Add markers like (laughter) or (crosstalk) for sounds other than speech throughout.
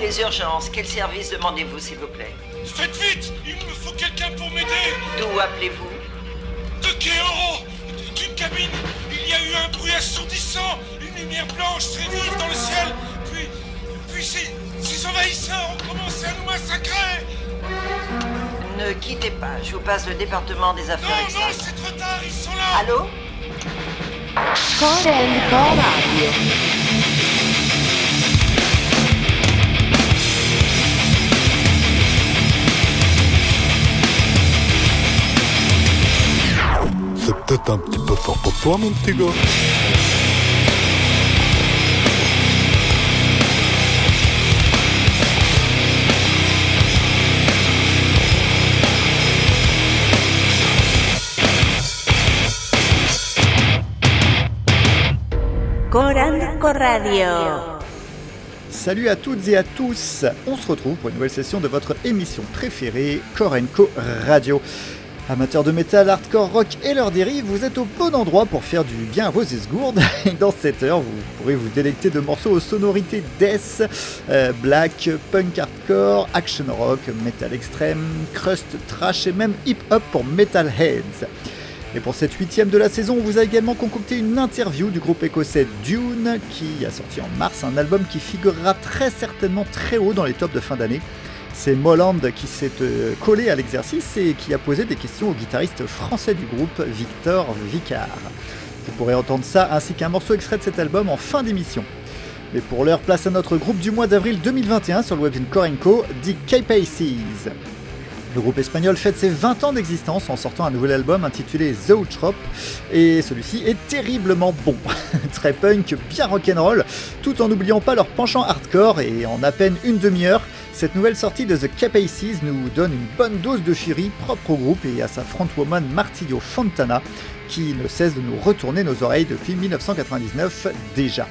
les urgences. Quel service demandez-vous, s'il vous plaît Faites vite Il me faut quelqu'un pour m'aider. D'où appelez-vous De Kéoro D'une cabine. Il y a eu un bruit assourdissant Une lumière blanche très vive dans le ciel. Puis... Puis ces, ces envahisseurs ont commencé à nous massacrer. Ne quittez pas, je vous passe le département des affaires Non, non, c'est trop tard, ils sont là. Allô. C'est peut-être un petit peu fort pour toi, mon petit gars. Coranco Radio. Salut à toutes et à tous On se retrouve pour une nouvelle session de votre émission préférée, Korenko Radio. Amateurs de métal, hardcore, rock et leurs dérives, vous êtes au bon endroit pour faire du bien à vos esgourdes. (laughs) Et dans cette heure, vous pourrez vous délecter de morceaux aux sonorités death, euh, black, punk hardcore, action rock, metal extrême, crust, trash et même hip-hop pour metalheads. Et pour cette huitième de la saison, on vous a également concocté une interview du groupe écossais Dune, qui a sorti en mars un album qui figurera très certainement très haut dans les tops de fin d'année. C'est Molland qui s'est euh, collé à l'exercice et qui a posé des questions au guitariste français du groupe, Victor Vicard. Vous pourrez entendre ça ainsi qu'un morceau extrait de cet album en fin d'émission. Mais pour l'heure, place à notre groupe du mois d'avril 2021 sur le webzine Korenko, The K-Paces. Le groupe espagnol fête ses 20 ans d'existence en sortant un nouvel album intitulé The Trop et celui-ci est terriblement bon. (laughs) Très punk, bien rock'n'roll, tout en n'oubliant pas leur penchant hardcore et en à peine une demi-heure, cette nouvelle sortie de The Capaces nous donne une bonne dose de furie propre au groupe et à sa frontwoman Martillo Fontana qui ne cesse de nous retourner nos oreilles depuis 1999 déjà.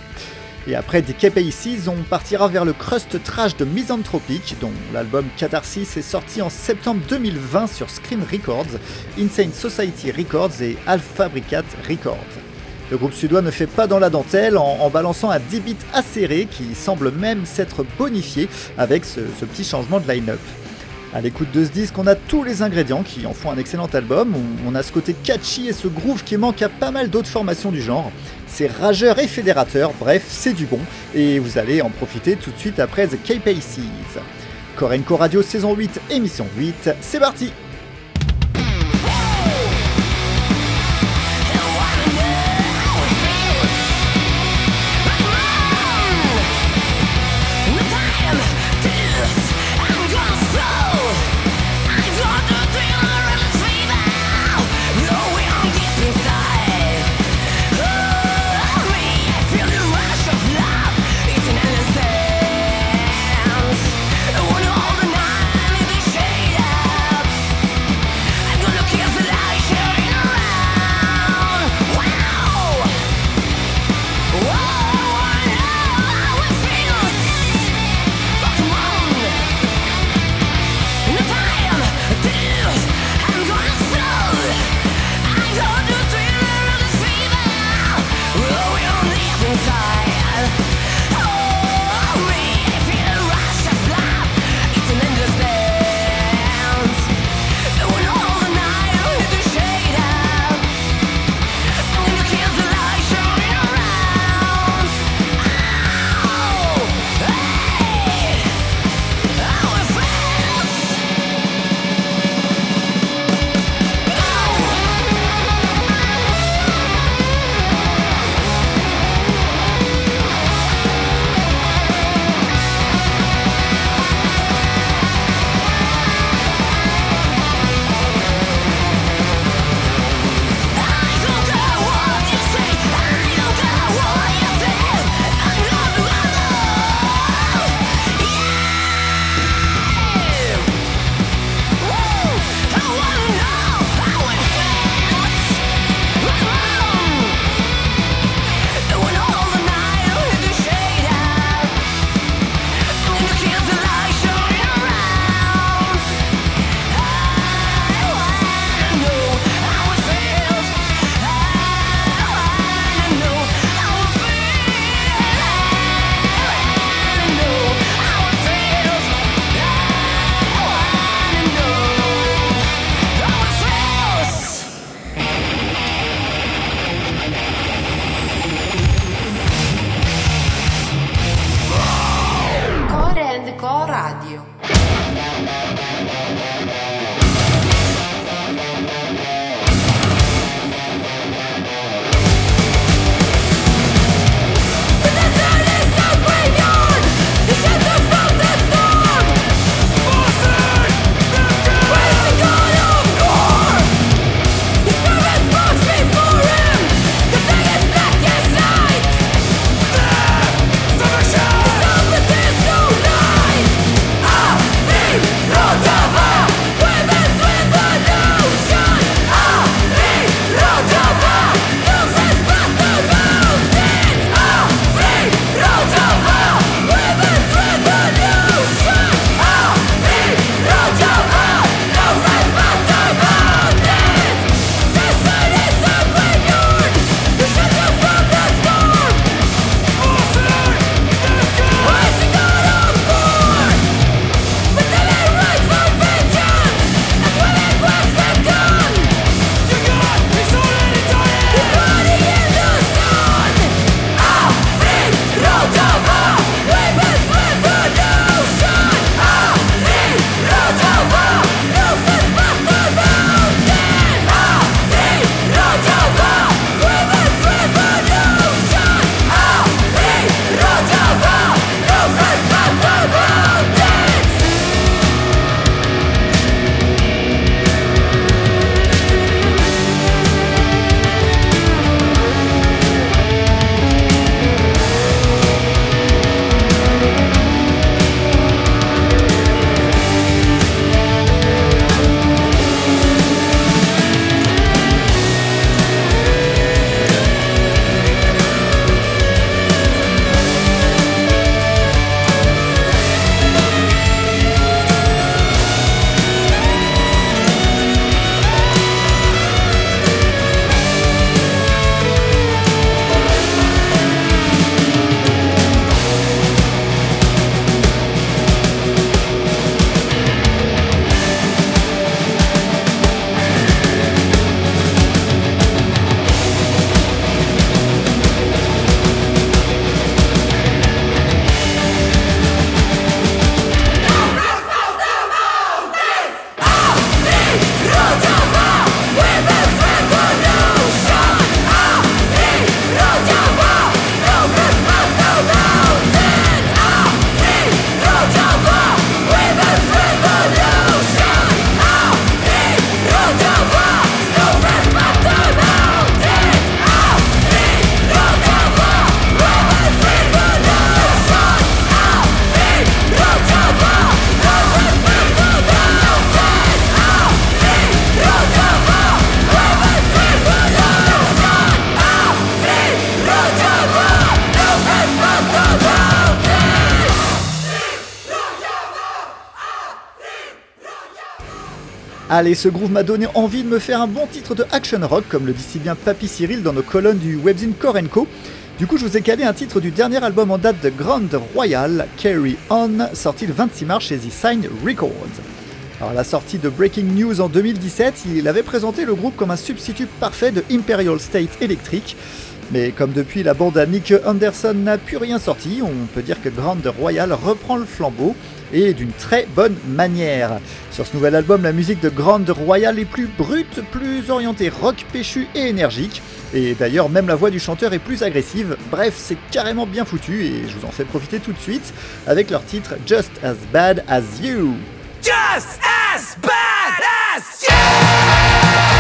Et après des Capaces, on partira vers le crust trash de Misanthropic, dont l'album Catharsis est sorti en septembre 2020 sur Scream Records, Insane Society Records et Alphabricat Records. Le groupe suédois ne fait pas dans la dentelle en, balançant un 10 bits acéré qui semble même s'être bonifié avec ce, petit changement de line-up. À l'écoute de ce disque, on a tous les ingrédients qui en font un excellent album. On, on a ce côté catchy et ce groove qui manque à pas mal d'autres formations du genre. C'est rageur et fédérateur, bref, c'est du bon. Et vous allez en profiter tout de suite après The K-Paces. Korenko Radio saison 8, émission 8, c'est parti Allez, ce groove m'a donné envie de me faire un bon titre de action rock, comme le dit si bien Papy Cyril dans nos colonnes du webzine Korenko. Du coup, je vous ai calé un titre du dernier album en date de Grand Royal, Carry On, sorti le 26 mars chez The Sign Records. Alors, à la sortie de Breaking News en 2017, il avait présenté le groupe comme un substitut parfait de Imperial State Electric. Mais comme depuis la bande à Nick Anderson n'a plus rien sorti, on peut dire que Grand Royal reprend le flambeau et d'une très bonne manière. Sur ce nouvel album, la musique de Grand Royal est plus brute, plus orientée rock péchu et énergique. Et d'ailleurs, même la voix du chanteur est plus agressive. Bref, c'est carrément bien foutu et je vous en fais profiter tout de suite avec leur titre Just as Bad as You. Just as bad as you!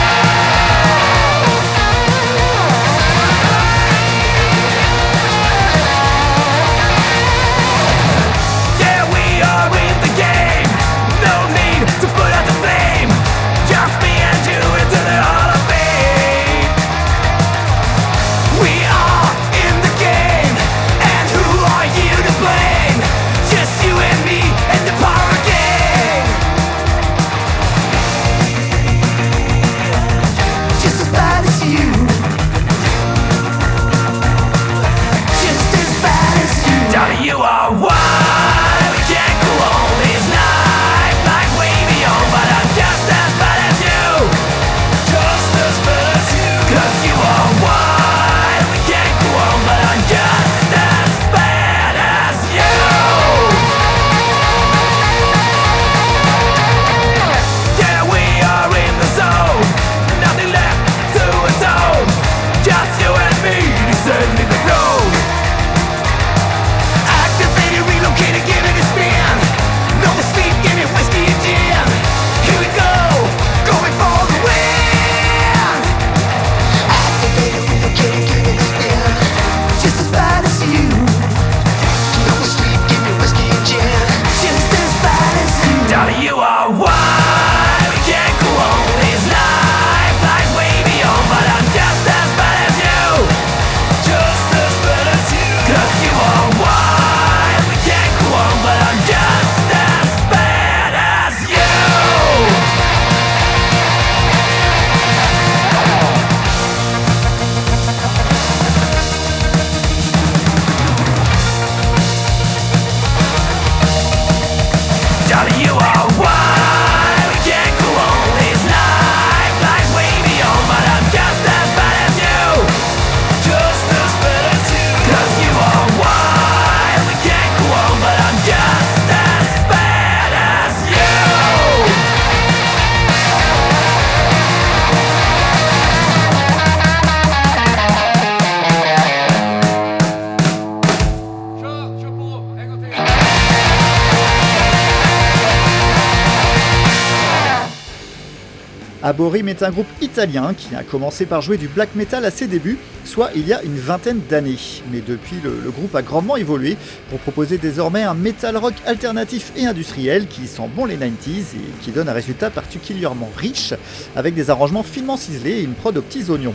Aborim est un groupe italien qui a commencé par jouer du black metal à ses débuts, soit il y a une vingtaine d'années. Mais depuis, le, groupe a grandement évolué pour proposer désormais un metal rock alternatif et industriel qui sent bon les 90s et qui donne un résultat particulièrement riche avec des arrangements finement ciselés et une prod aux petits oignons.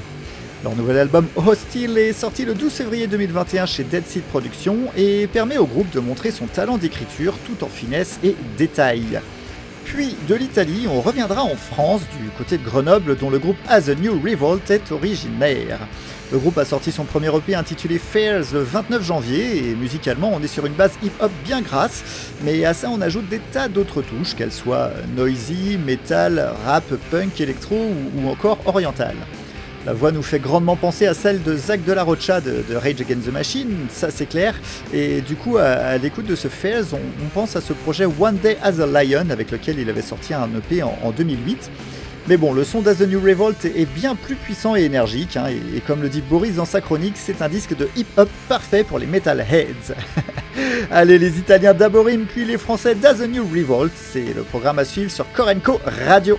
Leur nouvel album Hostile est sorti le 12 février 2021 chez Dead Seed Productions et permet au groupe de montrer son talent d'écriture tout en finesse et détail. Puis de l'Italie, on reviendra en France, du côté de Grenoble, dont le groupe As a New Revolt est originaire. Le groupe a sorti son premier EP intitulé Fairs le 29 janvier, et musicalement on est sur une base hip-hop bien grasse, mais à ça on ajoute des tas d'autres touches, qu'elles soient noisy, metal, rap, punk, électro ou, encore oriental. La voix nous fait grandement penser à celle de Zach de la Rocha de, Rage Against the Machine, ça c'est clair. Et du coup, à, l'écoute de ce Fairs, on, pense à ce projet One Day as a Lion avec lequel il avait sorti un EP en, en 2008. Mais bon, le son d'As the New Revolt est bien plus puissant et énergique, hein, et, comme le dit Boris dans sa chronique, c'est un disque de hip-hop parfait pour les metalheads. (laughs) Allez, les Italiens d'Aborim, puis les Français d'As the New Revolt, c'est le programme à suivre sur Korenko Radio.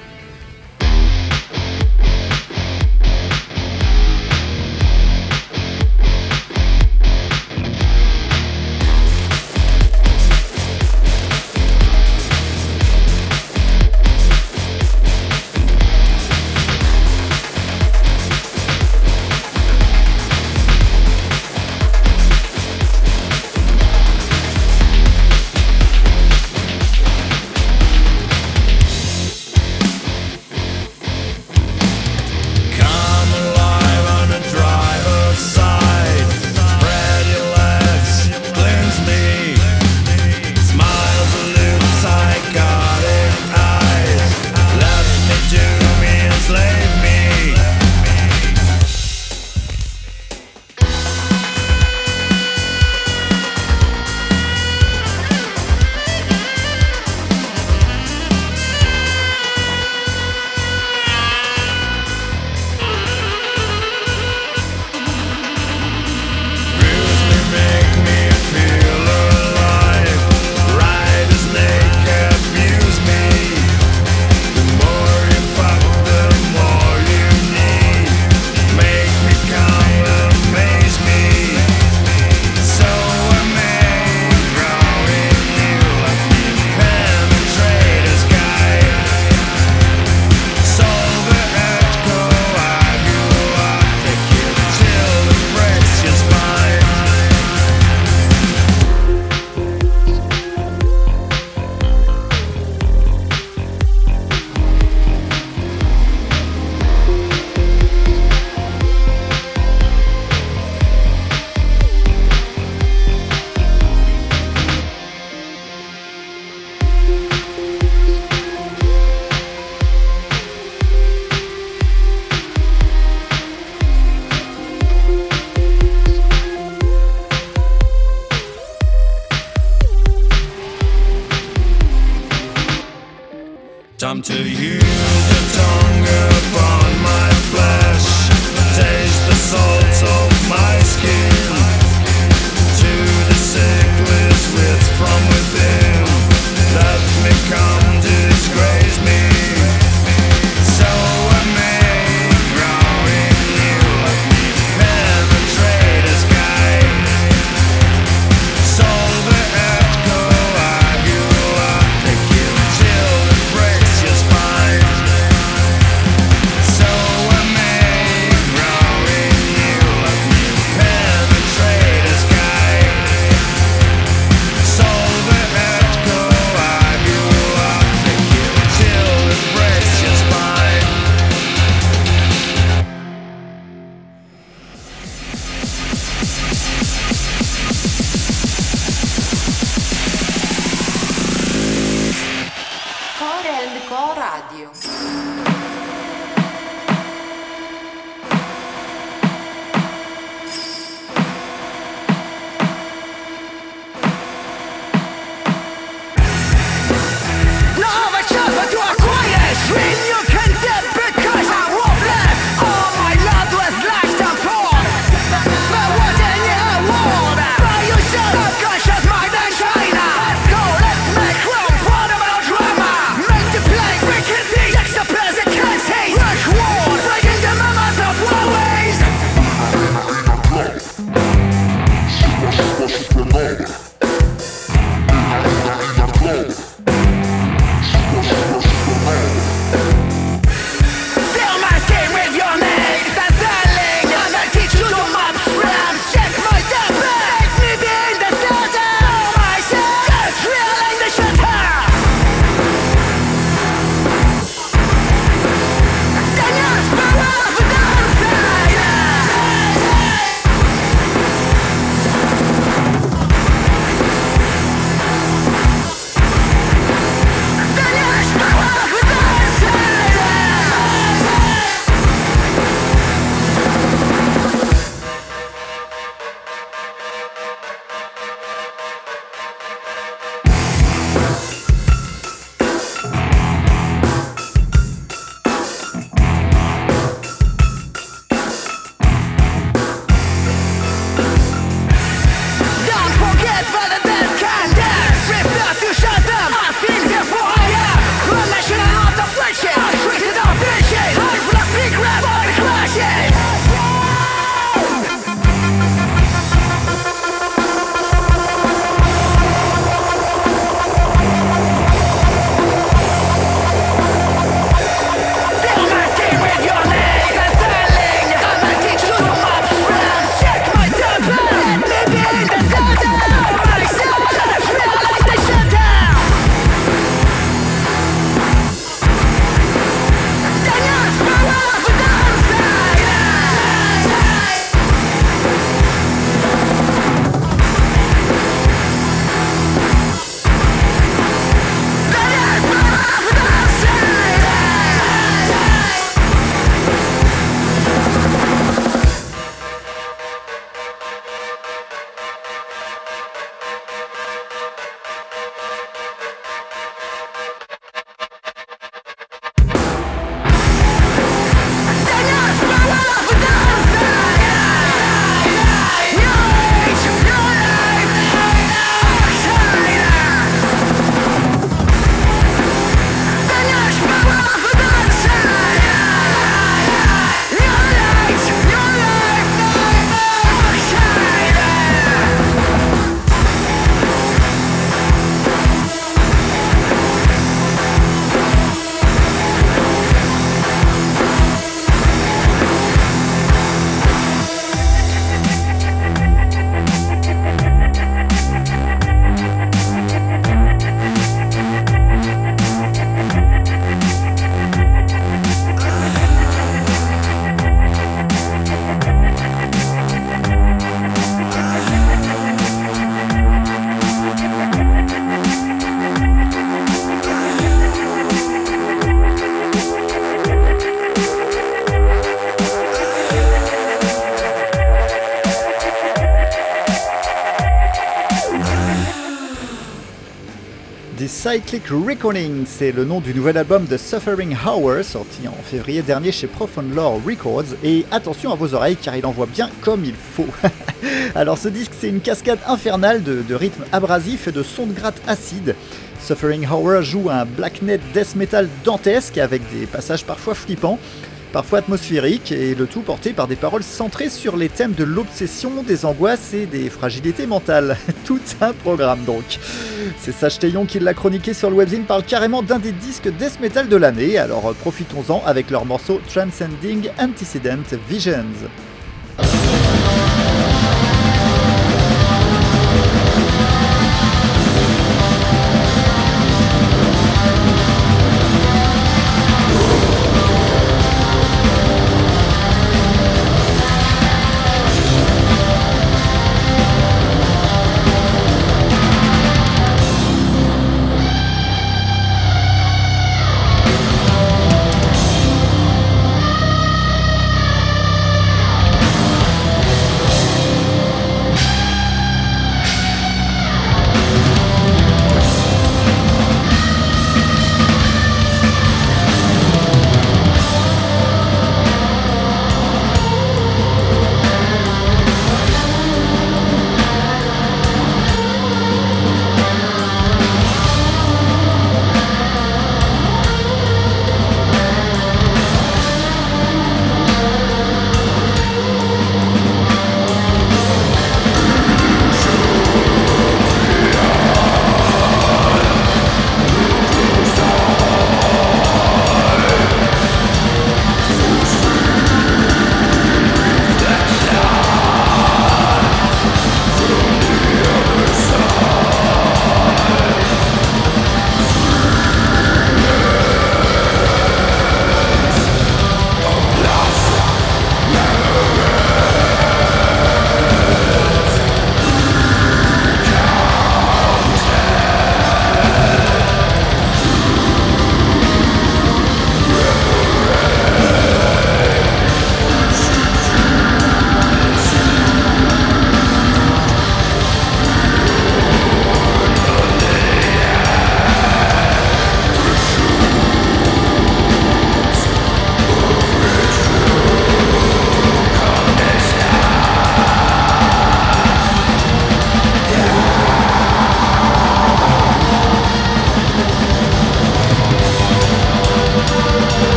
Time to use the tongue upon my flesh. Taste the salt of my skin. To the sick with from within. Let me come. Cyclic Reckoning, c'est le nom du nouvel album de Suffering Hour, sorti en février dernier chez Profound Lore Records. Et attention à vos oreilles car il envoie bien comme il faut. (laughs) Alors ce disque, c'est une cascade infernale de, rythmes abrasifs et de sons de gratte acides. Suffering Hour joue un blacknet death metal dantesque avec des passages parfois flippants parfois atmosphériques, et le tout porté par des paroles centrées sur les thèmes de l'obsession, des angoisses et des fragilités mentales. (laughs) Tout un programme donc. C'est Sage qui l'a chroniqué sur le webzine parle carrément d'un des disques death metal de l'année, alors euh, profitons-en avec leur morceau Transcending Antecedent Visions.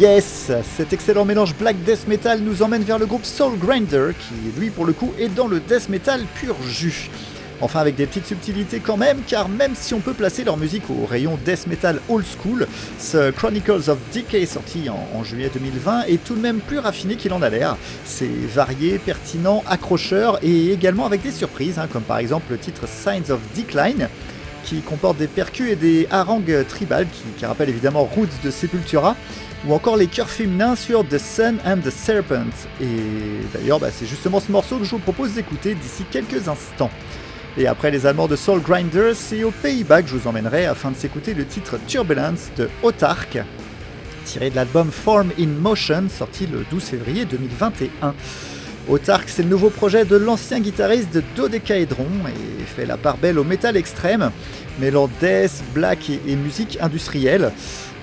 Yes, cet excellent mélange black death metal nous emmène vers le groupe Soul Grinder, qui lui pour le coup est dans le death metal pur jus. Enfin avec des petites subtilités quand même, car même si on peut placer leur musique au rayon death metal old school, ce Chronicles of Decay sorti en, juillet 2020 est tout de même plus raffiné qu'il en a l'air. C'est varié, pertinent, accrocheur et également avec des surprises, hein, comme par exemple le titre Signs of Decline, qui comporte des percus et des harangues tribales qui, qui rappellent évidemment Roots de Sepultura, ou encore les chœurs féminins sur The Sun and the Serpent. Et d'ailleurs, bah, c'est justement ce morceau que je vous propose d'écouter d'ici quelques instants. Et après les Allemands de Soul Grinder, c'est aux Pays-Bas que je vous emmènerai afin de s'écouter le titre Turbulence de Autark, tiré de l'album Form in Motion, sorti le 12 février 2021. Autark, c'est le nouveau projet de l'ancien guitariste de Dodecahedron et fait la part belle au métal extrême, mêlant death, black et musique industrielle.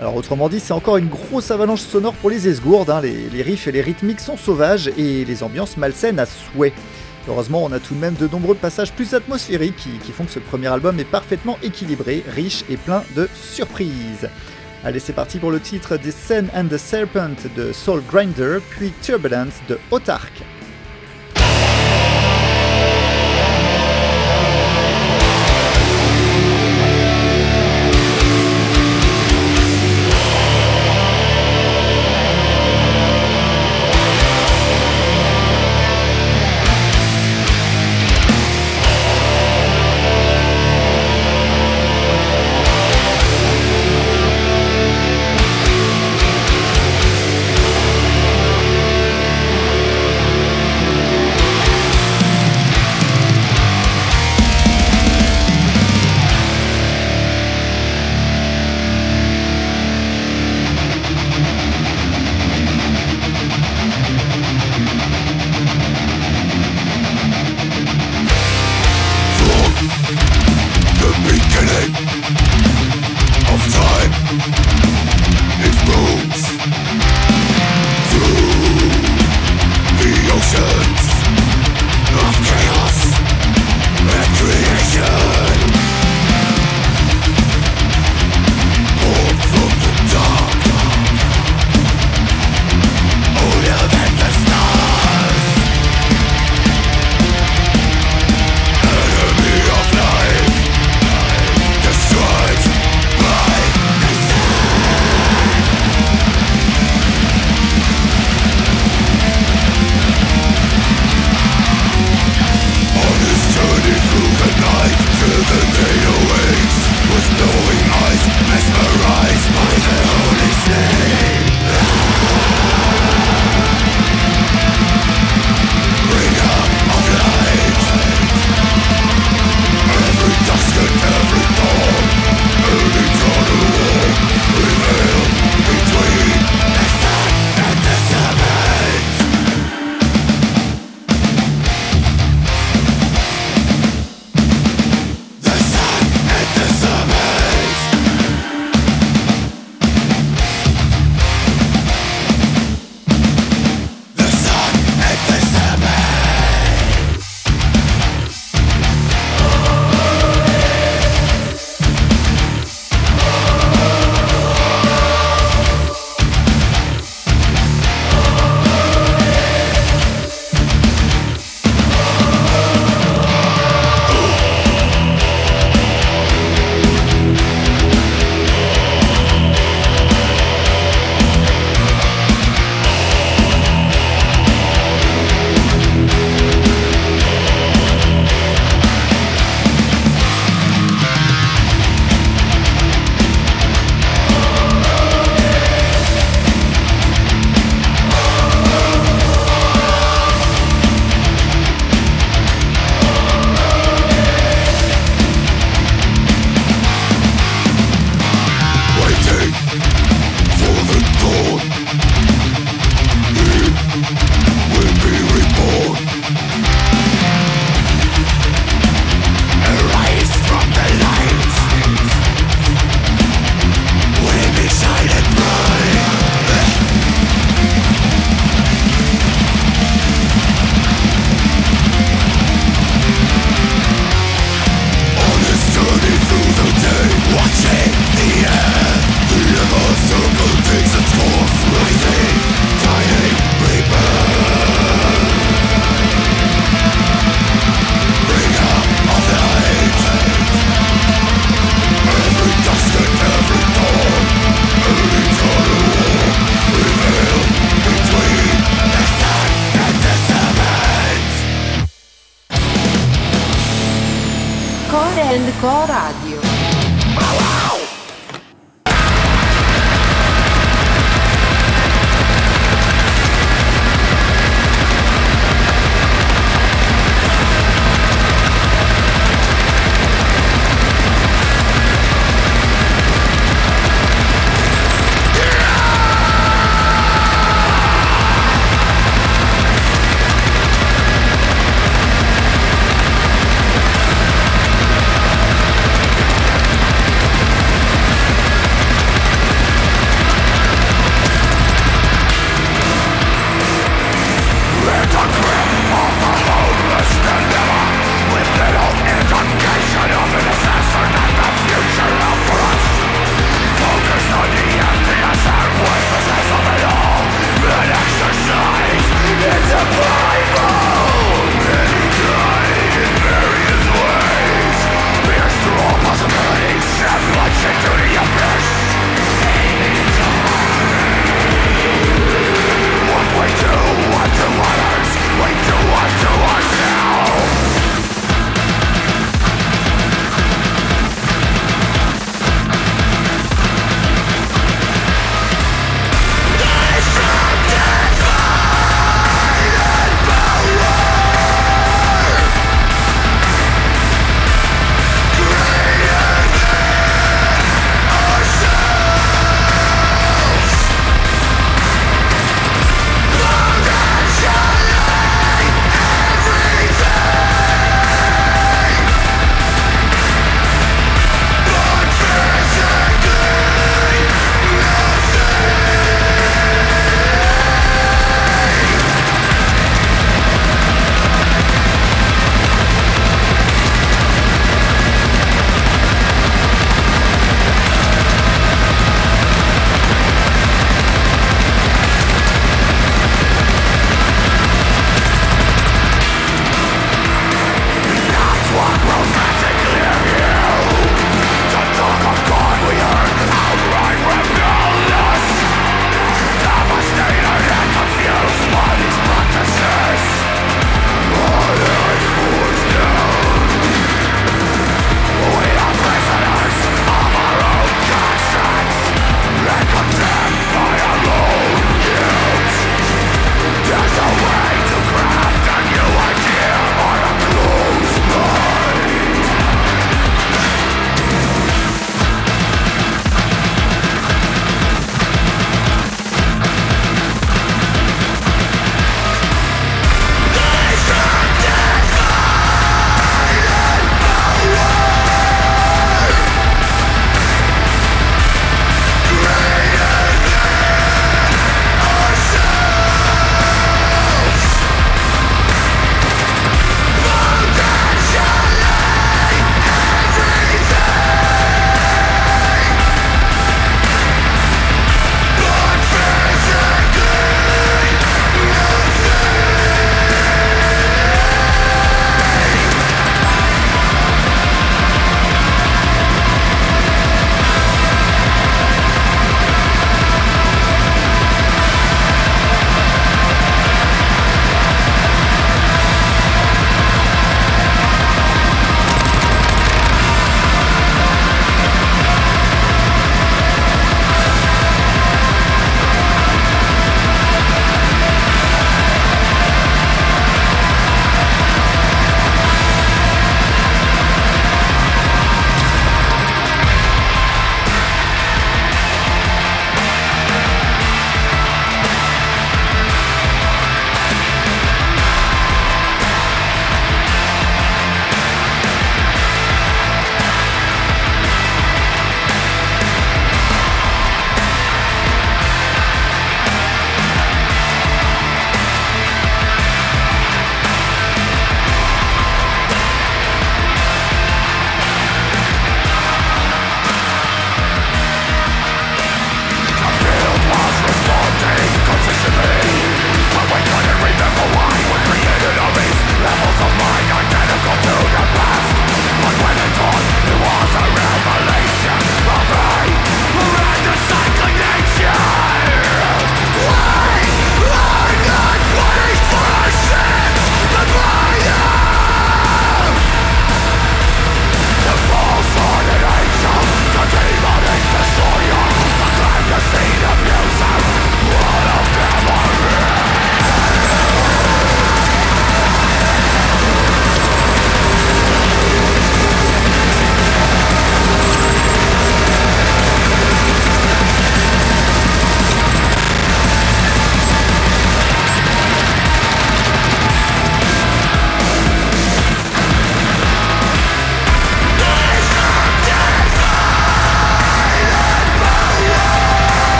Alors autrement dit, c'est encore une grosse avalanche sonore pour les esgourdes, hein. les, riffs et les rythmiques sont sauvages et les ambiances malsaines à souhait. Heureusement, on a tout de même de nombreux passages plus atmosphériques qui, font que ce premier album est parfaitement équilibré, riche et plein de surprises. Allez, c'est parti pour le titre The Sun and the Serpent de Soul Grinder, puis Turbulence de Autark.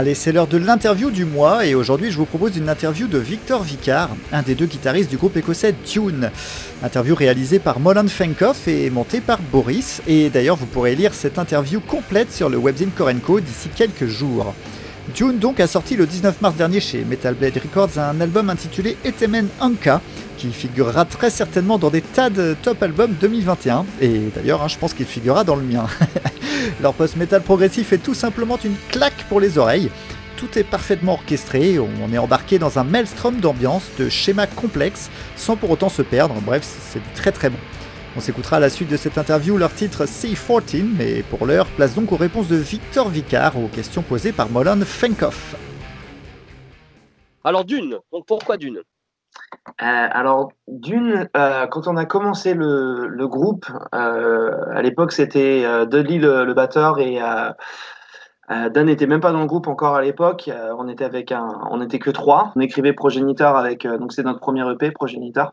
Allez, c'est l'heure de l'interview du mois et aujourd'hui je vous propose une interview de Victor Vicard, un des deux guitaristes du groupe écossais Dune. Interview réalisée par Molan Fenkoff et montée par Boris et d'ailleurs vous pourrez lire cette interview complète sur le webzine Korenko d'ici quelques jours. Dune donc a sorti le 19 mars dernier chez Metal Blade Records un album intitulé Etemen Anka qui figurera très certainement dans des tas de top albums 2021 et d'ailleurs hein, je pense qu'il figurera dans le mien. (laughs) Leur post-metal progressif est tout simplement une claque pour les oreilles. Tout est parfaitement orchestré, on est embarqué dans un maelstrom d'ambiance, de schémas complexes, sans pour autant se perdre, bref, c'est du très très bon. On s'écoutera à la suite de cette interview leur titre C14, mais pour l'heure, place donc aux réponses de Victor Vicard aux questions posées par Molan Fenkoff. Alors Dune, donc pourquoi Dune? Euh, alors, d'une, euh, quand on a commencé le, le groupe, euh, à l'époque c'était euh, Dudley le, le batteur et Dan n'était même pas dans le groupe encore à l'époque. Euh, on était avec un, on était que trois. On écrivait Progenitor avec, euh, donc c'est notre premier EP Progenitor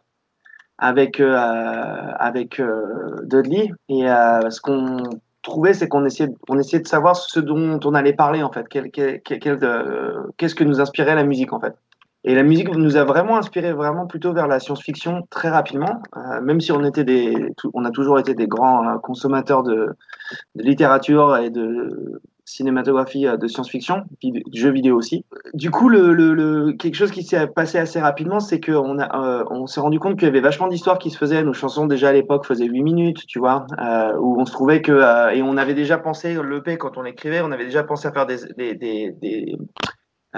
avec euh, avec euh, Dudley et euh, ce qu'on trouvait c'est qu'on essayait on essayait de savoir ce dont on allait parler en fait quel, euh, qu'est-ce que nous inspirait la musique en fait et la musique nous a vraiment inspiré vraiment plutôt vers la science-fiction très rapidement euh, même si on était des on a toujours été des grands euh, consommateurs de, de littérature et de cinématographie euh, de science-fiction, puis jeux vidéo aussi. Du coup, le, le- le- quelque chose qui s'est passé assez rapidement, c'est qu'on a, euh, on s'est rendu compte qu'il y avait vachement d'histoires qui se faisaient. Nos chansons, déjà à l'époque, faisaient 8 minutes, tu vois, euh, où on se trouvait que. euh, et on avait déjà pensé, l'EP, quand on l'écrivait, on avait déjà pensé à faire des, des, des, des,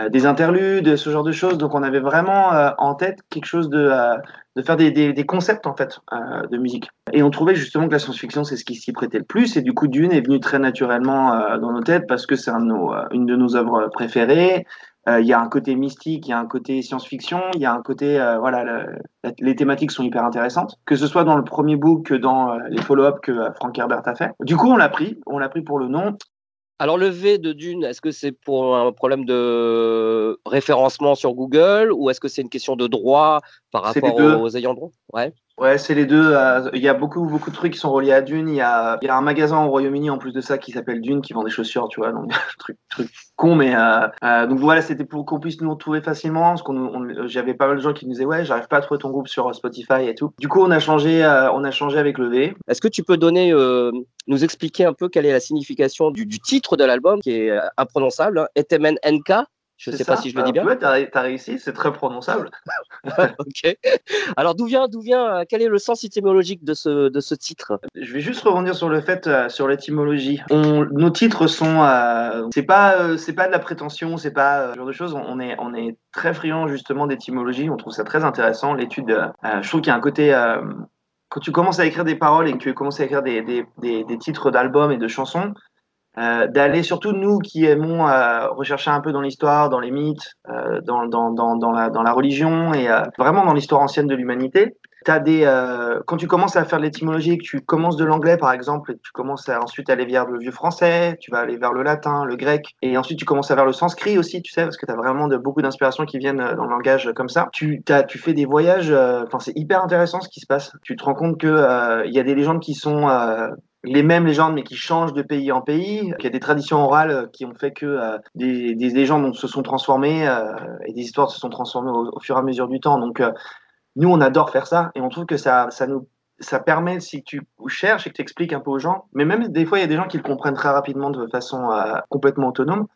des interludes, ce genre de choses. Donc, on avait vraiment euh, en tête quelque chose de. euh, faire des, concepts en fait euh, de musique. Et on trouvait justement que la science-fiction c'est ce qui s'y prêtait le plus. Et du coup, Dune est venu très naturellement euh, dans nos têtes parce que c'est euh, une de nos œuvres préférées. Euh, Il y a un côté mystique, il y a un côté science-fiction, il y a un côté euh, voilà, les thématiques sont hyper intéressantes, que ce soit dans le premier book que dans euh, les follow-up que euh, Frank Herbert a fait. Du coup, on l'a pris, on l'a pris pour le nom. Alors le V de Dune, est-ce que c'est pour un problème de référencement sur Google ou est-ce que c'est une question de droit par rapport aux ayants droit? Ouais. Ouais, c'est les deux. euh, Il y a beaucoup, beaucoup de trucs qui sont reliés à Dune. Il y a, y a un magasin au Royaume-Uni en plus de ça qui s'appelle Dune qui vend des chaussures, tu vois. Donc, (laughs) truc, truc con, mais euh, euh, donc voilà, c'était pour qu'on puisse nous retrouver facilement. Parce qu'on, on- j'avais pas mal de gens qui me disaient ouais, j'arrive pas à trouver ton groupe sur Spotify et tout. Du coup, on a changé, on a changé avec le V. Est-ce que tu peux nous expliquer un peu quelle est la signification du, titre de l'album qui est imprononçable, hein, NK Je ne sais pas si je le dis bien. Ouais, t'as, ré- t'as réussi, c'est très prononçable. (laughs) ok. Alors d'où vient, d'où vient, euh, quel est le sens étymologique de ce, de ce titre? Je vais juste rebondir sur le fait, euh, sur l'étymologie. Nos titres sont, euh, c'est pas, euh, c'est pas de la prétention, c'est pas ce genre de choses. On est, on est très friand justement d'étymologie. On trouve ça très intéressant. L'étude, je trouve qu'il y a un côté, quand tu commences à écrire des paroles et que tu commences à écrire des, des, des, des titres d'albums et de chansons, euh, d'aller surtout nous qui aimons euh, rechercher un peu dans l'histoire, dans les mythes, euh, dans, dans, dans, dans, la, dans la religion et euh, vraiment dans l'histoire ancienne de l'humanité. T'as des, euh, quand tu commences à faire de l'étymologie, que tu commences de l'anglais par exemple, et tu commences à ensuite aller vers le vieux français, tu vas aller vers le latin, le grec, et ensuite tu commences à vers le sanskrit aussi, tu sais, parce que tu as vraiment de, beaucoup d'inspirations qui viennent dans le langage comme ça. Tu, t'as- tu fais des voyages, enfin c'est hyper intéressant ce qui se passe. Tu te rends compte euh, il y a des légendes qui sont les mêmes légendes mais qui changent de pays en pays, qu'il y a des traditions orales euh, qui ont fait que euh, des, des légendes se sont transformées euh, et des histoires se sont transformées au, fur et à mesure du temps. Donc nous, on adore faire ça et on trouve que ça, ça nous ça permet, si tu cherches et que tu expliques un peu aux gens, mais même des fois, il y a des gens qui le comprennent très rapidement de façon complètement autonome,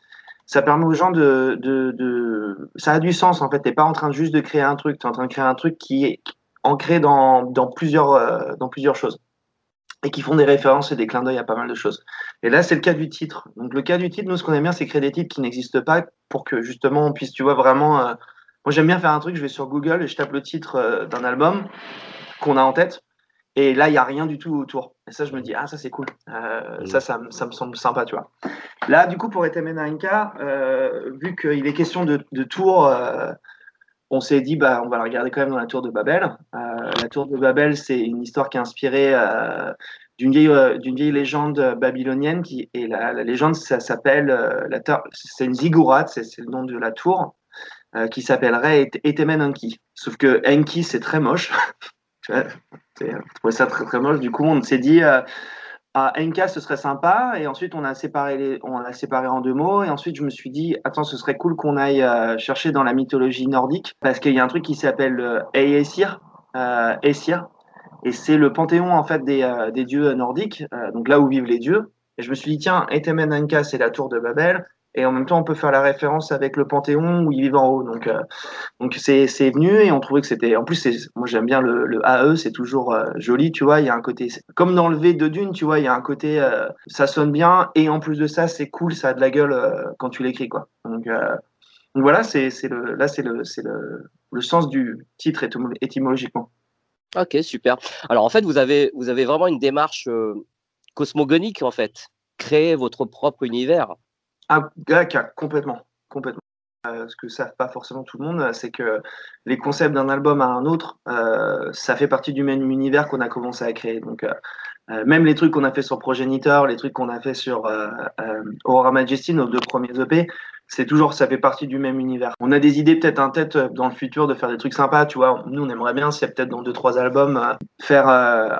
ça permet aux gens de, de, de... Ça a du sens, en fait. Tu pas en train juste de créer un truc, tu es en train de créer un truc qui est ancré dans, dans, plusieurs, dans plusieurs choses et qui font des références et des clins d'œil à pas mal de choses. Et là, c'est le cas du titre. Donc, le cas du titre, nous, ce qu'on aime bien, c'est créer des titres qui n'existent pas pour que, justement, on puisse, tu vois, vraiment... euh, Moi, j'aime bien faire un truc, je vais sur Google et je tape le titre euh, d'un album qu'on a en tête. Et là, il n'y a rien du tout autour. Et ça, je me dis, ah, ça, c'est cool. Euh, Ça, ça, me- ça me semble sympa, tu vois. Là, du coup, pour Etemenainka, euh, vu qu'il est question de, de tour, euh, on s'est dit, bah, on va la regarder quand même dans la tour de Babel. Euh, la tour de Babel, c'est une histoire qui est inspirée euh, d'une vieille, euh, vieille légende babylonienne. Qui, et la, légende, ça s'appelle, c'est une ziggurat, c'est le nom de la tour, qui s'appellerait Et- Etemenenki. Sauf que Enki, c'est très moche. (laughs) Tu vois, ça très très moche. Du coup, on s'est dit, ah, NK, ce serait sympa. Et ensuite, on a séparé les, on séparé en deux mots. Et ensuite, je me suis dit, attends, ce serait cool qu'on aille euh, chercher dans la mythologie nordique, parce qu'il y a un truc qui s'appelle euh, Aesir, euh, Aesir, et c'est le panthéon en fait des, des dieux nordiques, donc là où vivent les dieux. Et je me suis dit, tiens, Etemen Anka, c'est la tour de Babel. Et en même temps, on peut faire la référence avec le Panthéon où ils vivent en haut. Donc, euh, donc c'est, c'est venu et on trouvait que c'était. En plus, moi j'aime bien le, AE, c'est toujours euh, joli, tu vois. Il y a un côté. Comme dans le V de Dune, tu vois, il y a un côté. euh, ça sonne bien et en plus de ça, c'est cool, ça a de la gueule quand tu l'écris, quoi. Donc, donc voilà, c'est, le, là, c'est, le, le, le sens du titre étymo- étymologiquement. Ok, super. Alors en fait, vous avez, vous avez vraiment une démarche cosmogonique en fait. Créer votre propre univers. Ah, complètement, complètement. Euh, ce que savent pas forcément tout le monde, c'est que les concepts d'un album à un autre, euh, ça fait partie du même univers qu'on a commencé à créer. Donc, euh, même les trucs qu'on a fait sur Progenitor, les trucs qu'on a fait sur Aurora Majesty, nos deux premiers EP, c'est toujours, ça fait partie du même univers. On a des idées peut-être en tête dans le futur de faire des trucs sympas, tu vois. Nous, on aimerait bien, s'il y a peut-être dans deux, trois albums, faire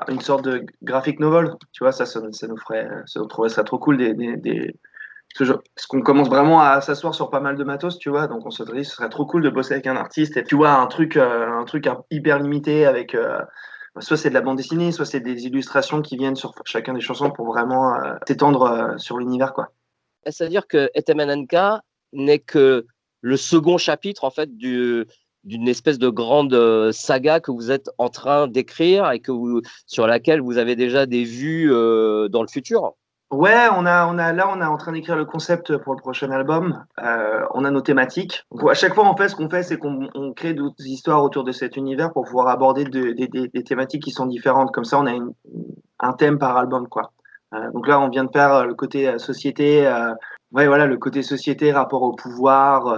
une sorte de graphic novel, tu vois, ça, ça, ça nous ferait, ça, on trouverait ça trop cool, des, parce qu'on commence vraiment à s'asseoir sur pas mal de matos, tu vois. Donc on se dit, ce serait trop cool de bosser avec un artiste. Et tu vois, un truc, euh, un truc hyper limité avec. euh, soit c'est de la bande dessinée, soit c'est des illustrations qui viennent sur chacun des chansons pour vraiment euh, s'étendre sur l'univers, quoi. C'est-à-dire que Etemenenka n'est que le second chapitre en fait du d'une espèce de grande saga que vous êtes en train d'écrire et que sur laquelle vous avez déjà des vues dans le futur. Ouais, on a, on a, là, on est en train d'écrire le concept pour le prochain album. Euh, on a nos thématiques. À chaque fois, en fait, ce qu'on fait, c'est qu'on on crée d'autres histoires autour de cet univers pour pouvoir aborder de- des- thématiques qui sont différentes. Comme ça, on a un thème par album, quoi. Euh, donc là, on vient de faire euh, le côté société. ouais, voilà, le côté société, rapport au pouvoir,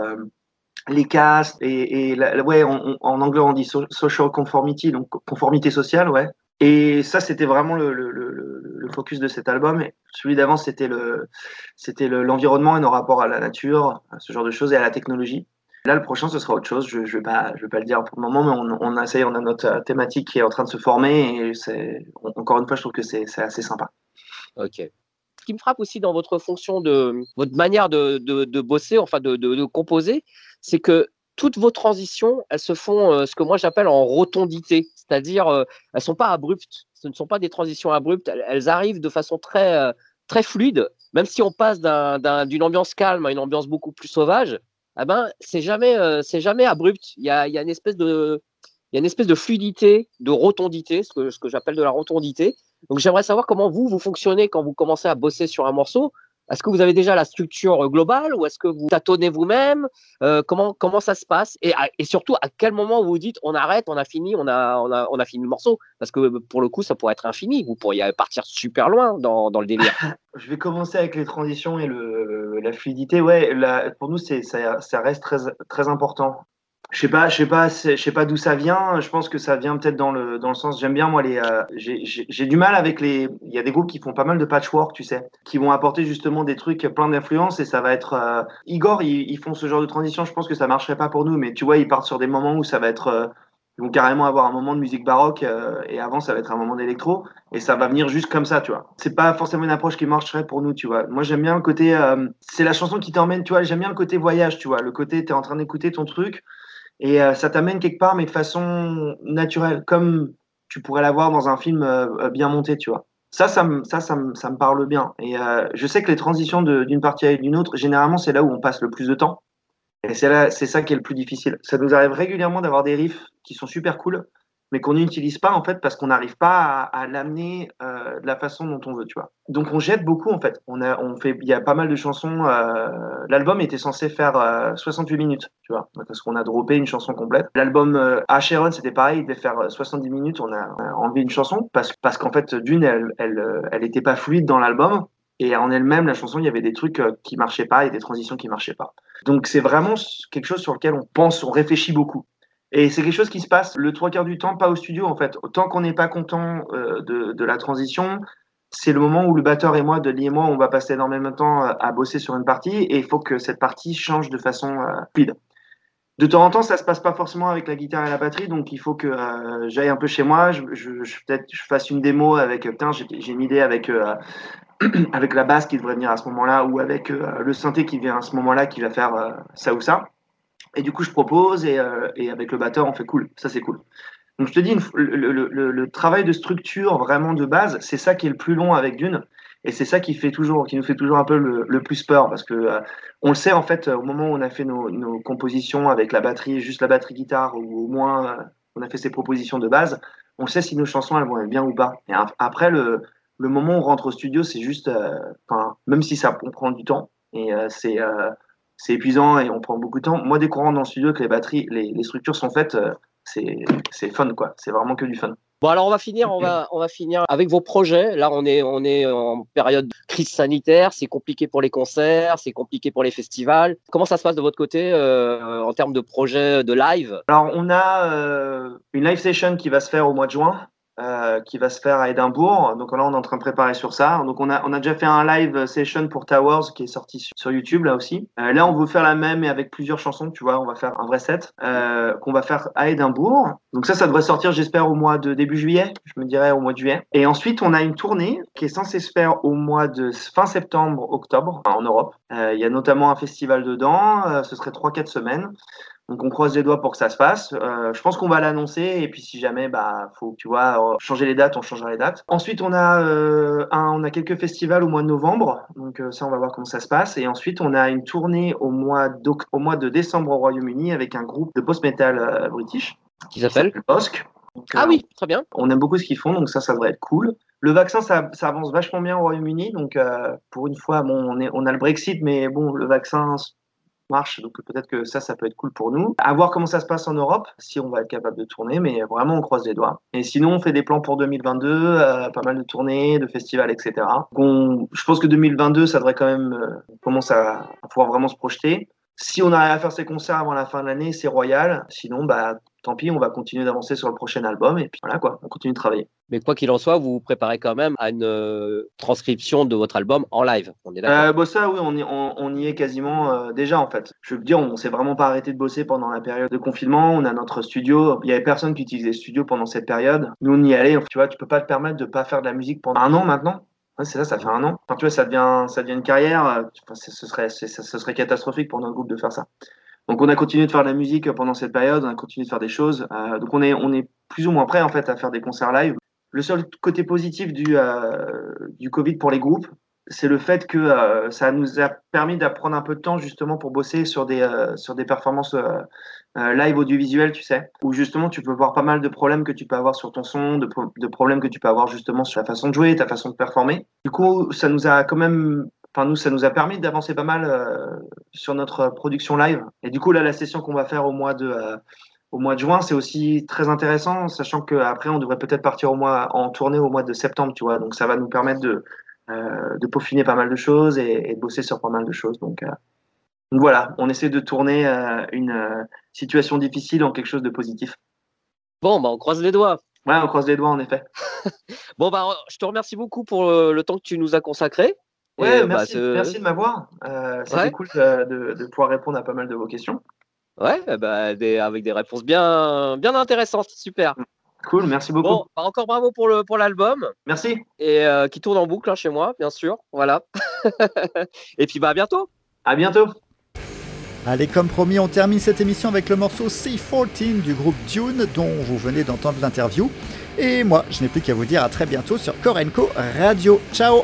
les castes et, ouais, on- en anglais, on dit so- social conformity, donc conformité sociale, ouais. Et ça, c'était vraiment le, focus de cet album. Celui d'avant, c'était le, c'était le- l'environnement et nos rapports à la nature, à ce genre de choses et à la technologie. Là, le prochain, ce sera autre chose. Je ne vais, pas- je vais pas le dire pour le moment, mais on, on a, on a notre thématique qui est en train de se former. Et encore une fois, je trouve que c'est, assez sympa. Ok. Ce qui me frappe aussi dans votre fonction de votre manière de, de, bosser, enfin de, de, composer, c'est que toutes vos transitions, elles se font euh, ce que moi j'appelle en rotondité, c'est-à-dire euh, elles sont pas abruptes. Ce ne sont pas des transitions abruptes, elles, elles arrivent de façon très euh, très fluide. Même si on passe d'un- d'un- d'une ambiance calme à une ambiance beaucoup plus sauvage, eh ben c'est jamais euh, jamais abrupt. Il y a, y a une espèce de y a une espèce de fluidité, de rotondité, ce que, ce que j'appelle de la rotondité. Donc j'aimerais savoir comment vous, vous fonctionnez quand vous commencez à bosser sur un morceau. Est-ce que vous avez déjà la structure euh, globale ou est-ce que vous tâtonnez vous-même Euh, comment, comment ça se passe et, surtout, à quel moment vous vous dites on arrête, on a fini, on a, on a, on a fini le morceau? Parce que euh, pour le coup, ça pourrait être infini. Vous pourriez partir super loin dans, dans le délire. (laughs) Je vais commencer avec les transitions et le, la fluidité. Ouais, pour nous, ça, ça reste très, très important. Je sais pas, je sais pas, je sais pas d'où ça vient. Je pense que ça vient peut-être dans le dans le sens. J'aime bien moi les. euh, j'ai du mal avec les. Il y a des groupes qui font pas mal de patchwork, tu sais, qui vont apporter justement des trucs plein d'influences et ça va être. euh, Igor, ils, ils font ce genre de transition. Je pense que ça marcherait pas pour nous, mais tu vois, ils partent sur des moments où ça va être. euh, ils vont carrément avoir un moment de musique baroque euh, et avant ça va être un moment d'électro et ça va venir juste comme ça, tu vois. C'est pas forcément une approche qui marcherait pour nous, tu vois. Moi, j'aime bien le côté, euh, c'est la chanson qui t'emmène, tu vois. J'aime bien le côté voyage, tu vois. Le côté, t'es en train d'écouter ton truc et euh, ça t'amène quelque part, mais de façon naturelle, comme tu pourrais l'avoir dans un film euh, euh, bien monté, tu vois. Ça, ça me, ça, ça me, ça me parle bien. Et euh, je sais que les transitions d'une partie à une autre, généralement, c'est là où on passe le plus de temps. Et c'est ça qui est le plus difficile. Ça nous arrive régulièrement d'avoir des riffs qui sont super cool, mais qu'on n'utilise pas en fait parce qu'on n'arrive pas à, à l'amener euh, de la façon dont on veut, tu vois. Donc on jette beaucoup en fait. On a, on fait, il y a pas mal de chansons. euh, L'album était censé faire euh, 68 minutes, tu vois, parce qu'on a droppé une chanson complète. L'album euh, Acheron, c'était pareil, il devait faire euh, 70 minutes. On a, enlevé une chanson parce, parce qu'en fait, d'une, elle, elle, euh, elle était pas fluide dans l'album. Et en elle-même, la chanson, il y avait des trucs euh, qui marchaient pas et des transitions qui marchaient pas. Donc c'est vraiment quelque chose sur lequel on pense, on réfléchit beaucoup. Et c'est quelque chose qui se passe le trois quarts du temps, pas au studio en fait. Tant qu'on n'est pas content euh, de, la transition, c'est le moment où le batteur et moi, Delis et moi, on va passer énormément de temps euh, à bosser sur une partie et il faut que cette partie change de façon euh, fluide. De temps en temps, ça se passe pas forcément avec la guitare et la batterie, donc il faut que euh, j'aille un peu chez moi, je, je, fasse une démo avec, putain, j'ai une idée avec, (clears throat) avec la basse qui devrait venir à ce moment-là, ou avec le synthé qui vient à ce moment-là, qui va faire ça ou ça. Et du coup, je propose, et, euh, et avec le batteur, on fait cool, ça c'est cool. Donc je te dis, le, travail de structure vraiment de base, c'est ça qui est le plus long avec Dune. Et c'est ça qui fait toujours, qui nous fait toujours un peu le, plus peur, parce que euh, on le sait en fait au moment où on a fait nos, compositions avec la batterie, juste la batterie guitare, ou au moins euh, on a fait ces propositions de base, on sait si nos chansons elles vont être bien ou pas. Et ap- après le, moment où on rentre au studio, c'est juste, euh, enfin, même si ça prend du temps et euh, c'est euh, c'est épuisant et on prend beaucoup de temps. Moi, dès qu'on rentre dans le studio, que les batteries, les, les structures sont faites, euh, c'est c'est fun quoi. C'est vraiment que du fun. Bon alors on va finir, on va, on va finir avec vos projets. Là on est, on est en période de crise sanitaire, c'est compliqué pour les concerts, c'est compliqué pour les festivals. Comment ça se passe de votre côté euh, en termes de projets de live? Alors, on a euh, une live session qui va se faire au mois de juin, euh, qui va se faire à Édimbourg. Donc là, on est en train de préparer sur ça. Donc, on a, on a déjà fait un live session pour Towers qui est sorti sur, YouTube là aussi. Euh, là, on veut faire la même mais avec plusieurs chansons. Tu vois, on va faire un vrai set euh, qu'on va faire à Édimbourg. Donc ça, ça devrait sortir, j'espère, au mois de début juillet. Je me dirais au mois de juillet. Et ensuite, on a une tournée qui est censée se faire au mois de fin septembre, octobre, en Europe. Il y a notamment un festival dedans. Ce serait 3-4 semaines. Donc on croise les doigts pour que ça se passe. Euh, je pense qu'on va l'annoncer et puis si jamais bah faut tu vois euh, changer les dates, on changera les dates. Ensuite on a euh, un, on a quelques festivals au mois de novembre, donc euh, ça on va voir comment ça se passe. Et ensuite on a une tournée au mois au mois de décembre au Royaume-Uni avec un groupe de post metal euh, british qui s'appelle Bosque. Donc, Ah oui, très bien. on aime beaucoup ce qu'ils font, donc ça, ça devrait être cool. Le vaccin, ça, ça avance vachement bien au Royaume-Uni, donc euh, pour une fois, bon, on, est, on a le Brexit, mais bon, le vaccin marche, donc peut-être que ça, ça peut être cool pour nous. À voir comment ça se passe en Europe, si on va être capable de tourner, mais vraiment, on croise les doigts. Et sinon, on fait des plans pour 2022, euh, pas mal de tournées, de festivals, etc. Je pense que 2022, ça devrait quand même euh, commencer à, à pouvoir vraiment se projeter. Si on arrive à faire ces concerts avant la fin de l'année, c'est royal. Sinon, bah, tant pis, on va continuer d'avancer sur le prochain album et puis voilà quoi, on continue de travailler. Mais quoi qu'il en soit, vous vous préparez quand même à une euh, transcription de votre album en live. On Euh, bah ça, oui, on y, on, on est quasiment euh, déjà en fait. Je veux dire, on s'est vraiment pas arrêté de bosser pendant la période de confinement. On a notre studio. Il y avait personne qui utilisait le studio pendant cette période. Nous, on y allait. Tu vois, tu peux pas te permettre de pas faire de la musique pendant un an maintenant. C'est ça, ça fait un an. Enfin, tu vois, ça devient, ça devient une carrière. ce serait, ce serait catastrophique pour notre groupe de faire ça. Donc, on a continué de faire de la musique pendant cette période. On a continué de faire des choses. Donc, on est, on est plus ou moins prêt en fait à faire des concerts live. Le seul côté positif du, euh, du Covid pour les groupes, c'est le fait que euh, ça nous a permis d'apprendre un peu de temps justement pour bosser sur des, euh, sur des performances live audiovisuelles, tu sais, où justement tu peux voir pas mal de problèmes que tu peux avoir sur ton son, de, pro- de problèmes que tu peux avoir justement sur la façon de jouer, ta façon de performer. Du coup, ça nous a quand même, enfin nous, ça nous a permis d'avancer pas mal sur notre production live. Et du coup, là, la session qu'on va faire au mois de au mois de juin, c'est aussi très intéressant, sachant qu'après, on devrait peut-être partir au mois, en tournée au mois de septembre, tu vois. Donc, ça va nous permettre de, euh, de peaufiner pas mal de choses et, et de bosser sur pas mal de choses. Donc, euh, donc voilà, on essaie de tourner euh, une situation difficile en quelque chose de positif. Bon, bah, on croise les doigts. Ouais, on croise les doigts, en effet. (laughs) Bon, bah, je te remercie beaucoup pour le, le temps que tu nous as consacré. Ouais, Et, bah, merci, de m'avoir. C'était Ouais. cool de pouvoir répondre à pas mal de vos questions. Ouais, bah, des- avec des réponses bien, bien intéressantes. Super. Cool, merci beaucoup. Bon, bah, encore bravo pour le pour l'album Merci. et euh, qui tourne en boucle hein, chez moi, bien sûr. Voilà. (laughs) et puis bah à bientôt. À bientôt. Allez, comme promis, on termine cette émission avec le morceau C14 du groupe Dune, dont vous venez d'entendre l'interview. Et moi, je n'ai plus qu'à vous dire à très bientôt sur Korenko Radio. Ciao